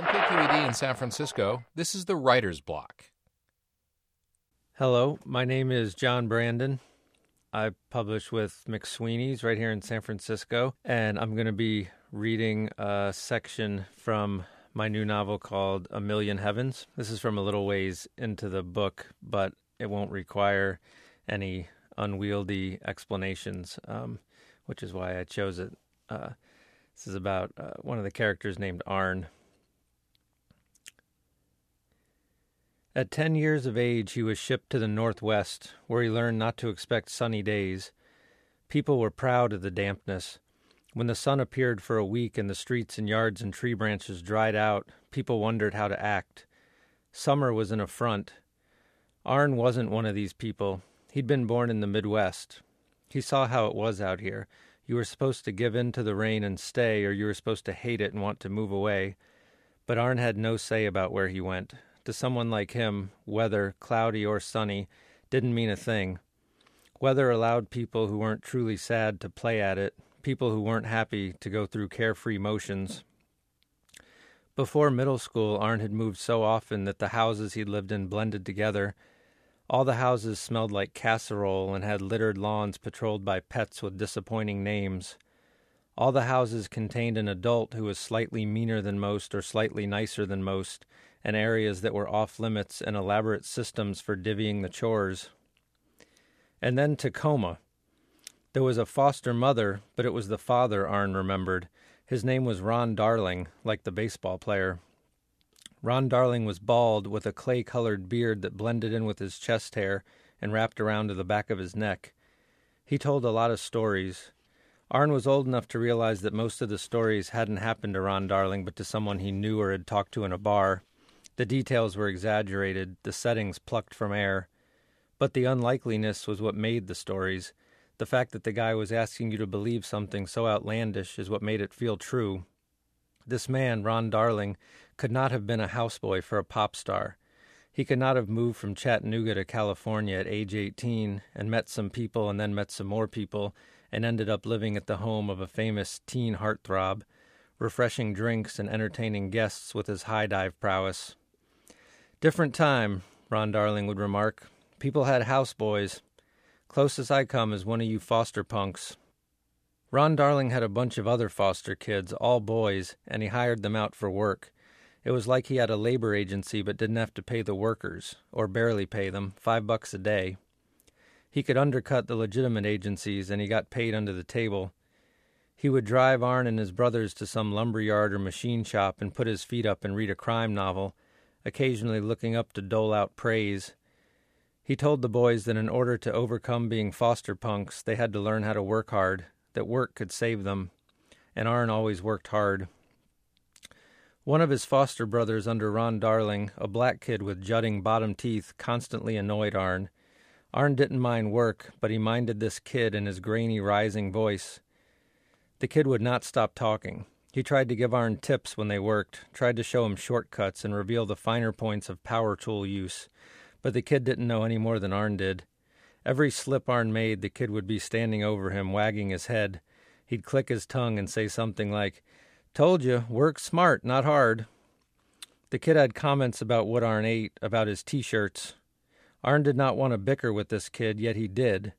From KQED in San Francisco, this is the Writer's Block. Hello, my name is John Brandon. I publish with McSweeney's right here in San Francisco, and I'm going to be reading a section from my new novel called A Million Heavens. This is from a little ways into the book, but it won't require any unwieldy explanations, um, which is why I chose it. Uh, this is about uh, one of the characters named Arn. At ten years of age, he was shipped to the Northwest, where he learned not to expect sunny days. People were proud of the dampness. When the sun appeared for a week and the streets and yards and tree branches dried out, people wondered how to act. Summer was an affront. Arn wasn't one of these people. He'd been born in the Midwest. He saw how it was out here. You were supposed to give in to the rain and stay, or you were supposed to hate it and want to move away. But Arn had no say about where he went. To someone like him, weather, cloudy or sunny, didn't mean a thing. Weather allowed people who weren't truly sad to play at it, people who weren't happy to go through carefree motions. Before middle school, Arn had moved so often that the houses he'd lived in blended together. All the houses smelled like casserole and had littered lawns patrolled by pets with disappointing names. All the houses contained an adult who was slightly meaner than most or slightly nicer than most, and areas that were off limits and elaborate systems for divvying the chores. And then Tacoma. There was a foster mother, but it was the father Arn remembered. His name was Ron Darling, like the baseball player. Ron Darling was bald with a clay colored beard that blended in with his chest hair and wrapped around to the back of his neck. He told a lot of stories. Arn was old enough to realize that most of the stories hadn't happened to Ron Darling, but to someone he knew or had talked to in a bar. The details were exaggerated, the settings plucked from air. But the unlikeliness was what made the stories. The fact that the guy was asking you to believe something so outlandish is what made it feel true. This man, Ron Darling, could not have been a houseboy for a pop star. He could not have moved from Chattanooga to California at age 18 and met some people and then met some more people and ended up living at the home of a famous teen heartthrob, refreshing drinks and entertaining guests with his high dive prowess. Different time, Ron Darling would remark. People had houseboys. Closest I come is one of you foster punks. Ron Darling had a bunch of other foster kids, all boys, and he hired them out for work. It was like he had a labor agency but didn't have to pay the workers, or barely pay them, five bucks a day. He could undercut the legitimate agencies, and he got paid under the table. He would drive Arn and his brothers to some lumber yard or machine shop and put his feet up and read a crime novel, occasionally looking up to dole out praise. He told the boys that in order to overcome being foster punks, they had to learn how to work hard, that work could save them, and Arn always worked hard. One of his foster brothers under Ron Darling, a black kid with jutting bottom teeth, constantly annoyed Arn. Arn didn't mind work, but he minded this kid and his grainy, rising voice. The kid would not stop talking. He tried to give Arn tips when they worked, tried to show him shortcuts and reveal the finer points of power tool use, but the kid didn't know any more than Arn did. Every slip Arn made, the kid would be standing over him, wagging his head. He'd click his tongue and say something like, Told you, work smart, not hard. The kid had comments about what Arn ate, about his t shirts. Arn did not want to bicker with this kid, yet he did.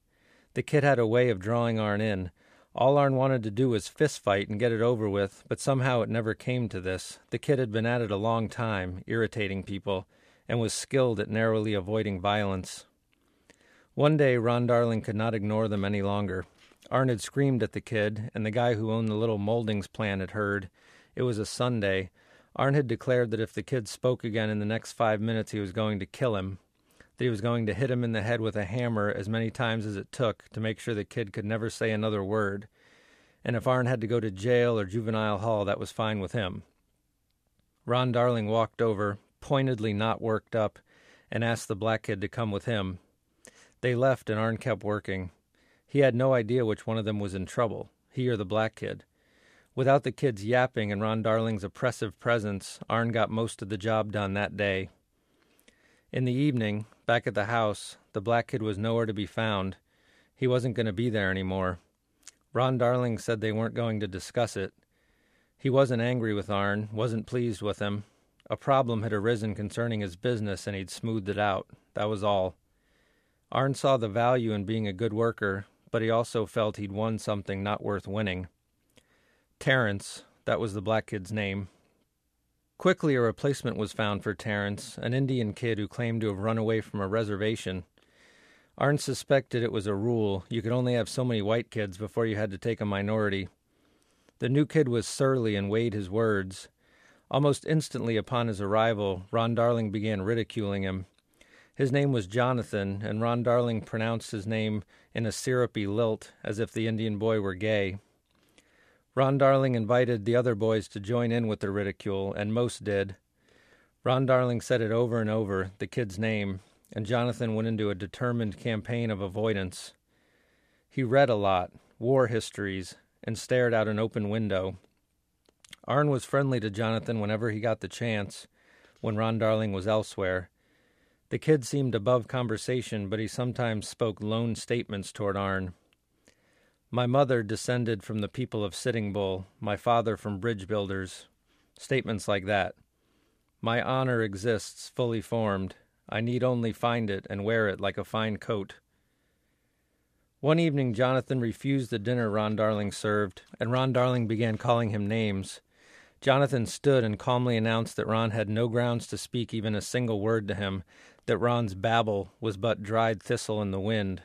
The kid had a way of drawing Arn in. All Arn wanted to do was fist fight and get it over with, but somehow it never came to this. The kid had been at it a long time, irritating people, and was skilled at narrowly avoiding violence. One day, Ron Darling could not ignore them any longer. Arn had screamed at the kid, and the guy who owned the little moldings plant had heard. It was a Sunday. Arn had declared that if the kid spoke again in the next five minutes, he was going to kill him that he was going to hit him in the head with a hammer as many times as it took to make sure the kid could never say another word. And if Arn had to go to jail or juvenile hall, that was fine with him. Ron Darling walked over, pointedly not worked up, and asked the black kid to come with him. They left, and Arn kept working. He had no idea which one of them was in trouble, he or the black kid. Without the kids yapping and Ron Darling's oppressive presence, Arn got most of the job done that day. In the evening, back at the house, the black kid was nowhere to be found. He wasn't going to be there anymore. Ron Darling said they weren't going to discuss it. He wasn't angry with Arn, wasn't pleased with him. A problem had arisen concerning his business, and he'd smoothed it out. That was all. Arn saw the value in being a good worker, but he also felt he'd won something not worth winning. Terence, that was the black kid's name. Quickly, a replacement was found for Terence, an Indian kid who claimed to have run away from a reservation. Arn suspected it was a rule you could only have so many white kids before you had to take a minority. The new kid was surly and weighed his words. Almost instantly upon his arrival, Ron Darling began ridiculing him. His name was Jonathan, and Ron Darling pronounced his name in a syrupy lilt, as if the Indian boy were gay. Ron Darling invited the other boys to join in with the ridicule, and most did. Ron Darling said it over and over, the kid's name, and Jonathan went into a determined campaign of avoidance. He read a lot, war histories, and stared out an open window, Arn was friendly to Jonathan whenever he got the chance, when Ron Darling was elsewhere. The kid seemed above conversation, but he sometimes spoke lone statements toward Arn. My mother descended from the people of Sitting Bull, my father from bridge builders. Statements like that. My honor exists fully formed. I need only find it and wear it like a fine coat. One evening, Jonathan refused the dinner Ron Darling served, and Ron Darling began calling him names. Jonathan stood and calmly announced that Ron had no grounds to speak even a single word to him, that Ron's babble was but dried thistle in the wind.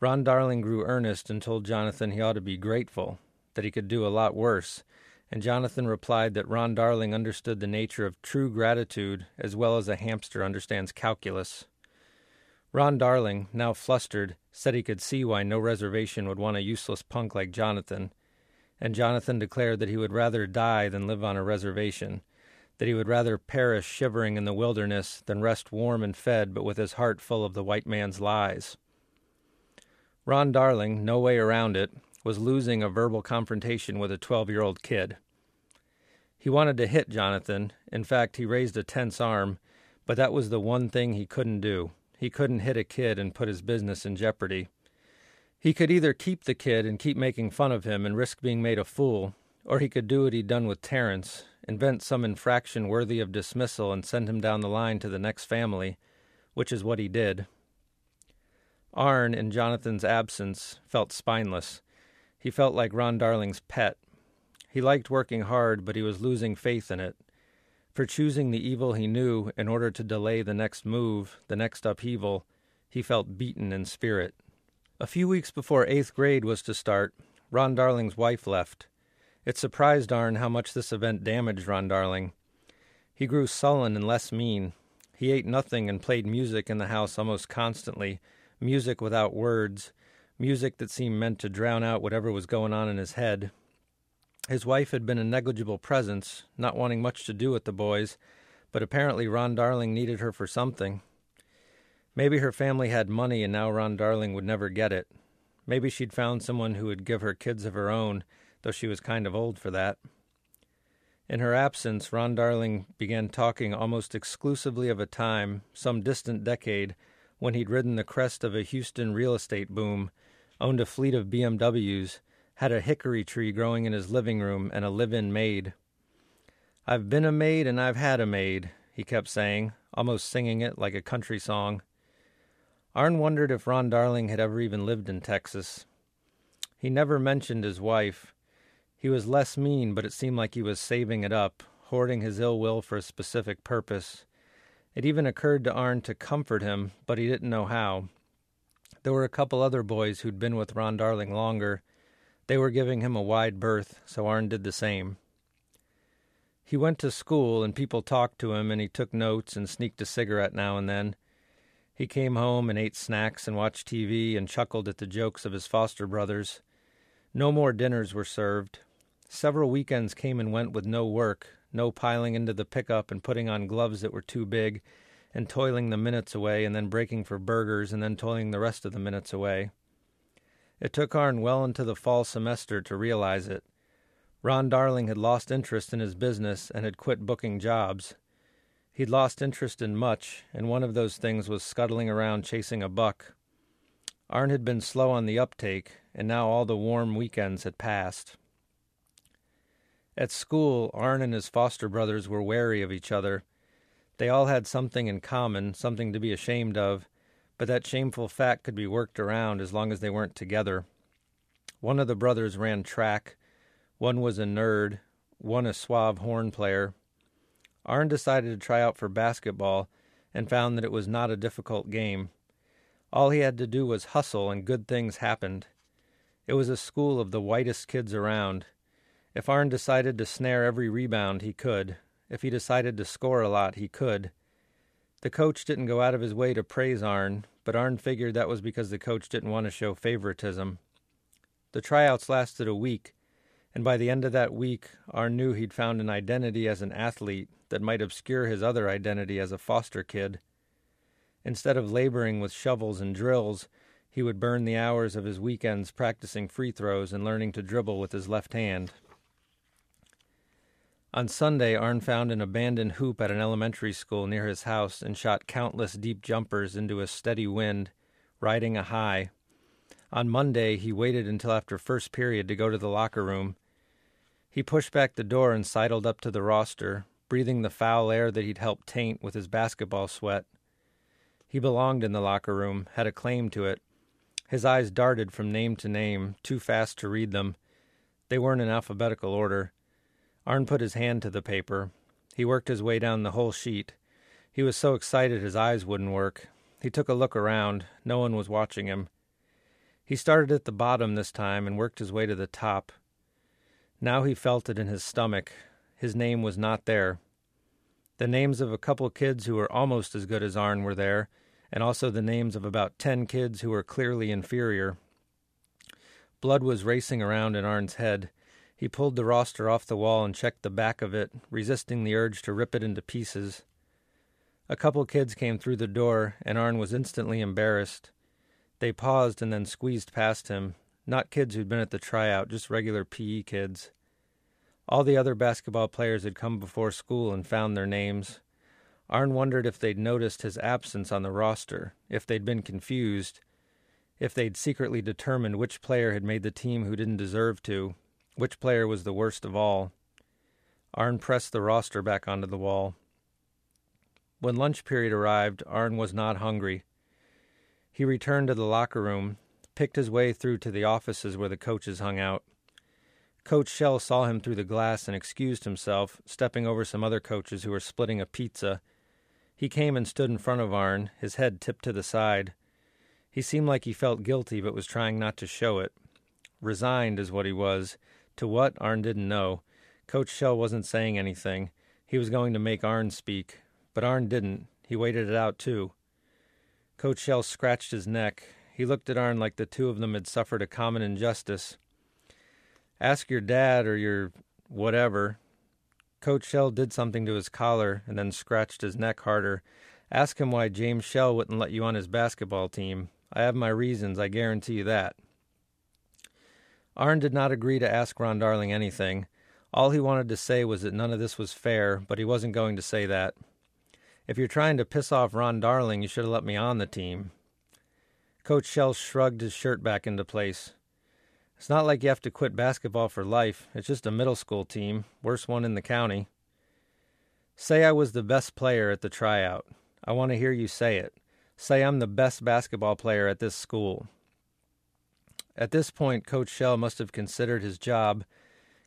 Ron Darling grew earnest and told Jonathan he ought to be grateful, that he could do a lot worse, and Jonathan replied that Ron Darling understood the nature of true gratitude as well as a hamster understands calculus. Ron Darling, now flustered, said he could see why no reservation would want a useless punk like Jonathan and Jonathan declared that he would rather die than live on a reservation, that he would rather perish shivering in the wilderness than rest warm and fed but with his heart full of the white man's lies. Ron Darling, no way around it, was losing a verbal confrontation with a 12 year old kid. He wanted to hit Jonathan. In fact, he raised a tense arm, but that was the one thing he couldn't do. He couldn't hit a kid and put his business in jeopardy. He could either keep the kid and keep making fun of him and risk being made a fool, or he could do what he'd done with Terence, invent some infraction worthy of dismissal and send him down the line to the next family, which is what he did. Arn, in Jonathan's absence, felt spineless. He felt like Ron Darling's pet. He liked working hard, but he was losing faith in it. For choosing the evil he knew in order to delay the next move, the next upheaval, he felt beaten in spirit. A few weeks before eighth grade was to start, Ron Darling's wife left. It surprised Arn how much this event damaged Ron Darling. He grew sullen and less mean. He ate nothing and played music in the house almost constantly, music without words, music that seemed meant to drown out whatever was going on in his head. His wife had been a negligible presence, not wanting much to do with the boys, but apparently Ron Darling needed her for something. Maybe her family had money and now Ron Darling would never get it. Maybe she'd found someone who would give her kids of her own, though she was kind of old for that. In her absence, Ron Darling began talking almost exclusively of a time, some distant decade, when he'd ridden the crest of a Houston real estate boom, owned a fleet of BMWs, had a hickory tree growing in his living room, and a live in maid. I've been a maid and I've had a maid, he kept saying, almost singing it like a country song. Arn wondered if Ron Darling had ever even lived in Texas. He never mentioned his wife. He was less mean, but it seemed like he was saving it up, hoarding his ill will for a specific purpose. It even occurred to Arn to comfort him, but he didn't know how. There were a couple other boys who'd been with Ron Darling longer. They were giving him a wide berth, so Arn did the same. He went to school, and people talked to him, and he took notes and sneaked a cigarette now and then. He came home and ate snacks and watched TV and chuckled at the jokes of his foster brothers. No more dinners were served. Several weekends came and went with no work, no piling into the pickup and putting on gloves that were too big, and toiling the minutes away and then breaking for burgers and then toiling the rest of the minutes away. It took Arn well into the fall semester to realize it. Ron Darling had lost interest in his business and had quit booking jobs. He'd lost interest in much, and one of those things was scuttling around chasing a buck. Arn had been slow on the uptake, and now all the warm weekends had passed. At school, Arn and his foster brothers were wary of each other. They all had something in common, something to be ashamed of, but that shameful fact could be worked around as long as they weren't together. One of the brothers ran track, one was a nerd, one a suave horn player. Arn decided to try out for basketball and found that it was not a difficult game. All he had to do was hustle, and good things happened. It was a school of the whitest kids around. If Arn decided to snare every rebound, he could. If he decided to score a lot, he could. The coach didn't go out of his way to praise Arn, but Arn figured that was because the coach didn't want to show favoritism. The tryouts lasted a week, and by the end of that week, Arn knew he'd found an identity as an athlete that might obscure his other identity as a foster kid. Instead of laboring with shovels and drills, he would burn the hours of his weekends practicing free throws and learning to dribble with his left hand. On Sunday, Arn found an abandoned hoop at an elementary school near his house and shot countless deep jumpers into a steady wind, riding a high. On Monday, he waited until after first period to go to the locker room. He pushed back the door and sidled up to the roster, breathing the foul air that he'd helped taint with his basketball sweat. He belonged in the locker room, had a claim to it. His eyes darted from name to name, too fast to read them. They weren't in alphabetical order. Arn put his hand to the paper. He worked his way down the whole sheet. He was so excited his eyes wouldn't work. He took a look around. No one was watching him. He started at the bottom this time and worked his way to the top. Now he felt it in his stomach. His name was not there. The names of a couple kids who were almost as good as Arn were there, and also the names of about ten kids who were clearly inferior. Blood was racing around in Arn's head. He pulled the roster off the wall and checked the back of it, resisting the urge to rip it into pieces. A couple kids came through the door, and Arn was instantly embarrassed. They paused and then squeezed past him. Not kids who'd been at the tryout, just regular PE kids. All the other basketball players had come before school and found their names. Arn wondered if they'd noticed his absence on the roster, if they'd been confused, if they'd secretly determined which player had made the team who didn't deserve to, which player was the worst of all. Arn pressed the roster back onto the wall. When lunch period arrived, Arn was not hungry. He returned to the locker room, picked his way through to the offices where the coaches hung out. Coach Shell saw him through the glass and excused himself, stepping over some other coaches who were splitting a pizza. He came and stood in front of Arn, his head tipped to the side. He seemed like he felt guilty but was trying not to show it. Resigned is what he was. To what, Arn didn't know. Coach Shell wasn't saying anything. He was going to make Arn speak. But Arn didn't. He waited it out, too. Coach Shell scratched his neck. He looked at Arn like the two of them had suffered a common injustice. Ask your dad or your whatever. Coach Shell did something to his collar and then scratched his neck harder. Ask him why James Shell wouldn't let you on his basketball team. I have my reasons, I guarantee you that. Arn did not agree to ask Ron Darling anything. All he wanted to say was that none of this was fair, but he wasn't going to say that. If you're trying to piss off Ron Darling, you should have let me on the team. Coach Shell shrugged his shirt back into place. It's not like you have to quit basketball for life. It's just a middle school team, worst one in the county. Say I was the best player at the tryout. I want to hear you say it. Say I'm the best basketball player at this school. At this point, Coach Shell must have considered his job,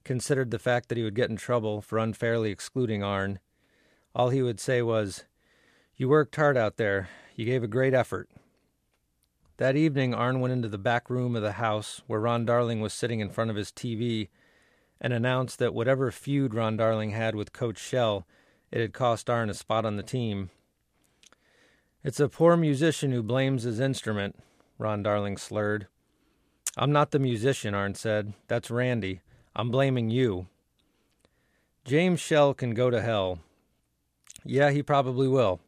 considered the fact that he would get in trouble for unfairly excluding Arn. All he would say was, You worked hard out there. You gave a great effort. That evening, Arn went into the back room of the house where Ron Darling was sitting in front of his TV and announced that whatever feud Ron Darling had with Coach Shell, it had cost Arn a spot on the team. It's a poor musician who blames his instrument, Ron Darling slurred. I'm not the musician, Arn said. That's Randy. I'm blaming you. James Shell can go to hell. Yeah, he probably will.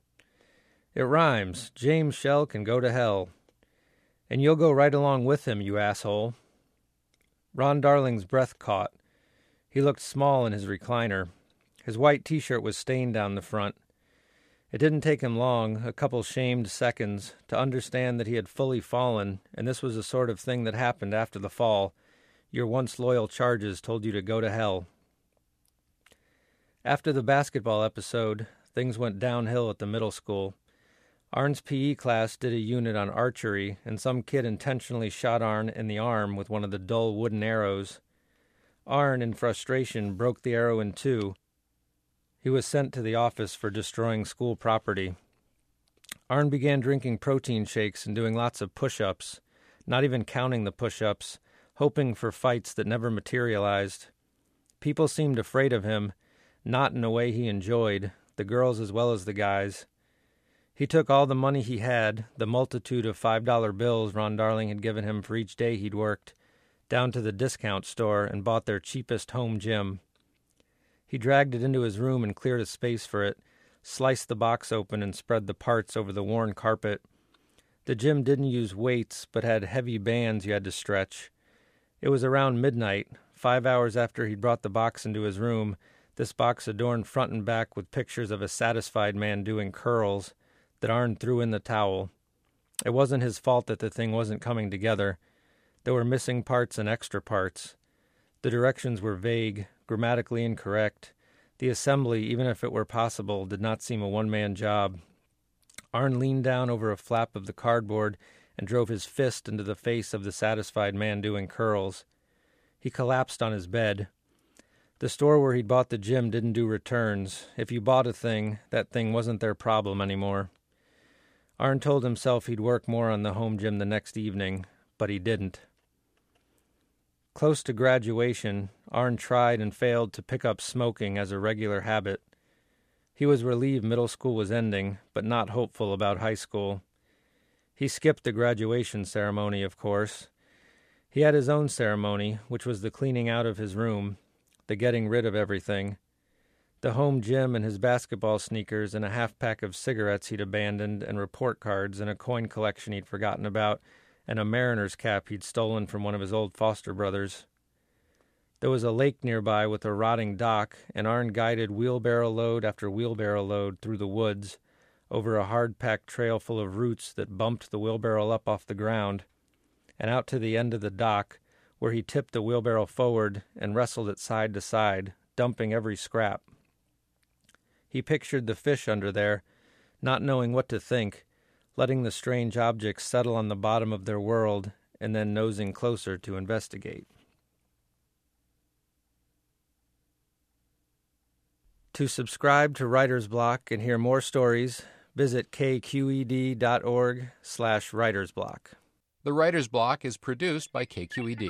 It rhymes. James Shell can go to hell. And you'll go right along with him, you asshole. Ron Darling's breath caught. He looked small in his recliner. His white t shirt was stained down the front. It didn't take him long, a couple shamed seconds, to understand that he had fully fallen, and this was the sort of thing that happened after the fall. Your once loyal charges told you to go to hell. After the basketball episode, things went downhill at the middle school. Arn's PE class did a unit on archery, and some kid intentionally shot Arn in the arm with one of the dull wooden arrows. Arn, in frustration, broke the arrow in two. He was sent to the office for destroying school property. Arn began drinking protein shakes and doing lots of push ups, not even counting the push ups, hoping for fights that never materialized. People seemed afraid of him, not in a way he enjoyed, the girls as well as the guys. He took all the money he had, the multitude of five dollar bills Ron Darling had given him for each day he'd worked, down to the discount store and bought their cheapest home gym. He dragged it into his room and cleared a space for it, sliced the box open and spread the parts over the worn carpet. The gym didn't use weights, but had heavy bands you had to stretch. It was around midnight, five hours after he'd brought the box into his room, this box adorned front and back with pictures of a satisfied man doing curls that Arn threw in the towel. It wasn't his fault that the thing wasn't coming together. There were missing parts and extra parts. The directions were vague, grammatically incorrect. The assembly, even if it were possible, did not seem a one man job. Arn leaned down over a flap of the cardboard and drove his fist into the face of the satisfied man doing curls. He collapsed on his bed. The store where he'd bought the gym didn't do returns. If you bought a thing, that thing wasn't their problem anymore. Arn told himself he'd work more on the home gym the next evening, but he didn't. Close to graduation, Arn tried and failed to pick up smoking as a regular habit. He was relieved middle school was ending, but not hopeful about high school. He skipped the graduation ceremony, of course. He had his own ceremony, which was the cleaning out of his room, the getting rid of everything the home gym and his basketball sneakers and a half pack of cigarettes he'd abandoned and report cards and a coin collection he'd forgotten about and a mariner's cap he'd stolen from one of his old foster brothers. There was a lake nearby with a rotting dock, and Arn guided wheelbarrow load after wheelbarrow load through the woods, over a hard packed trail full of roots that bumped the wheelbarrow up off the ground, and out to the end of the dock, where he tipped the wheelbarrow forward and wrestled it side to side, dumping every scrap. He pictured the fish under there, not knowing what to think, letting the strange objects settle on the bottom of their world, and then nosing closer to investigate. To subscribe to Writer's Block and hear more stories, visit kqed.org slash writersblock. The Writer's Block is produced by KQED.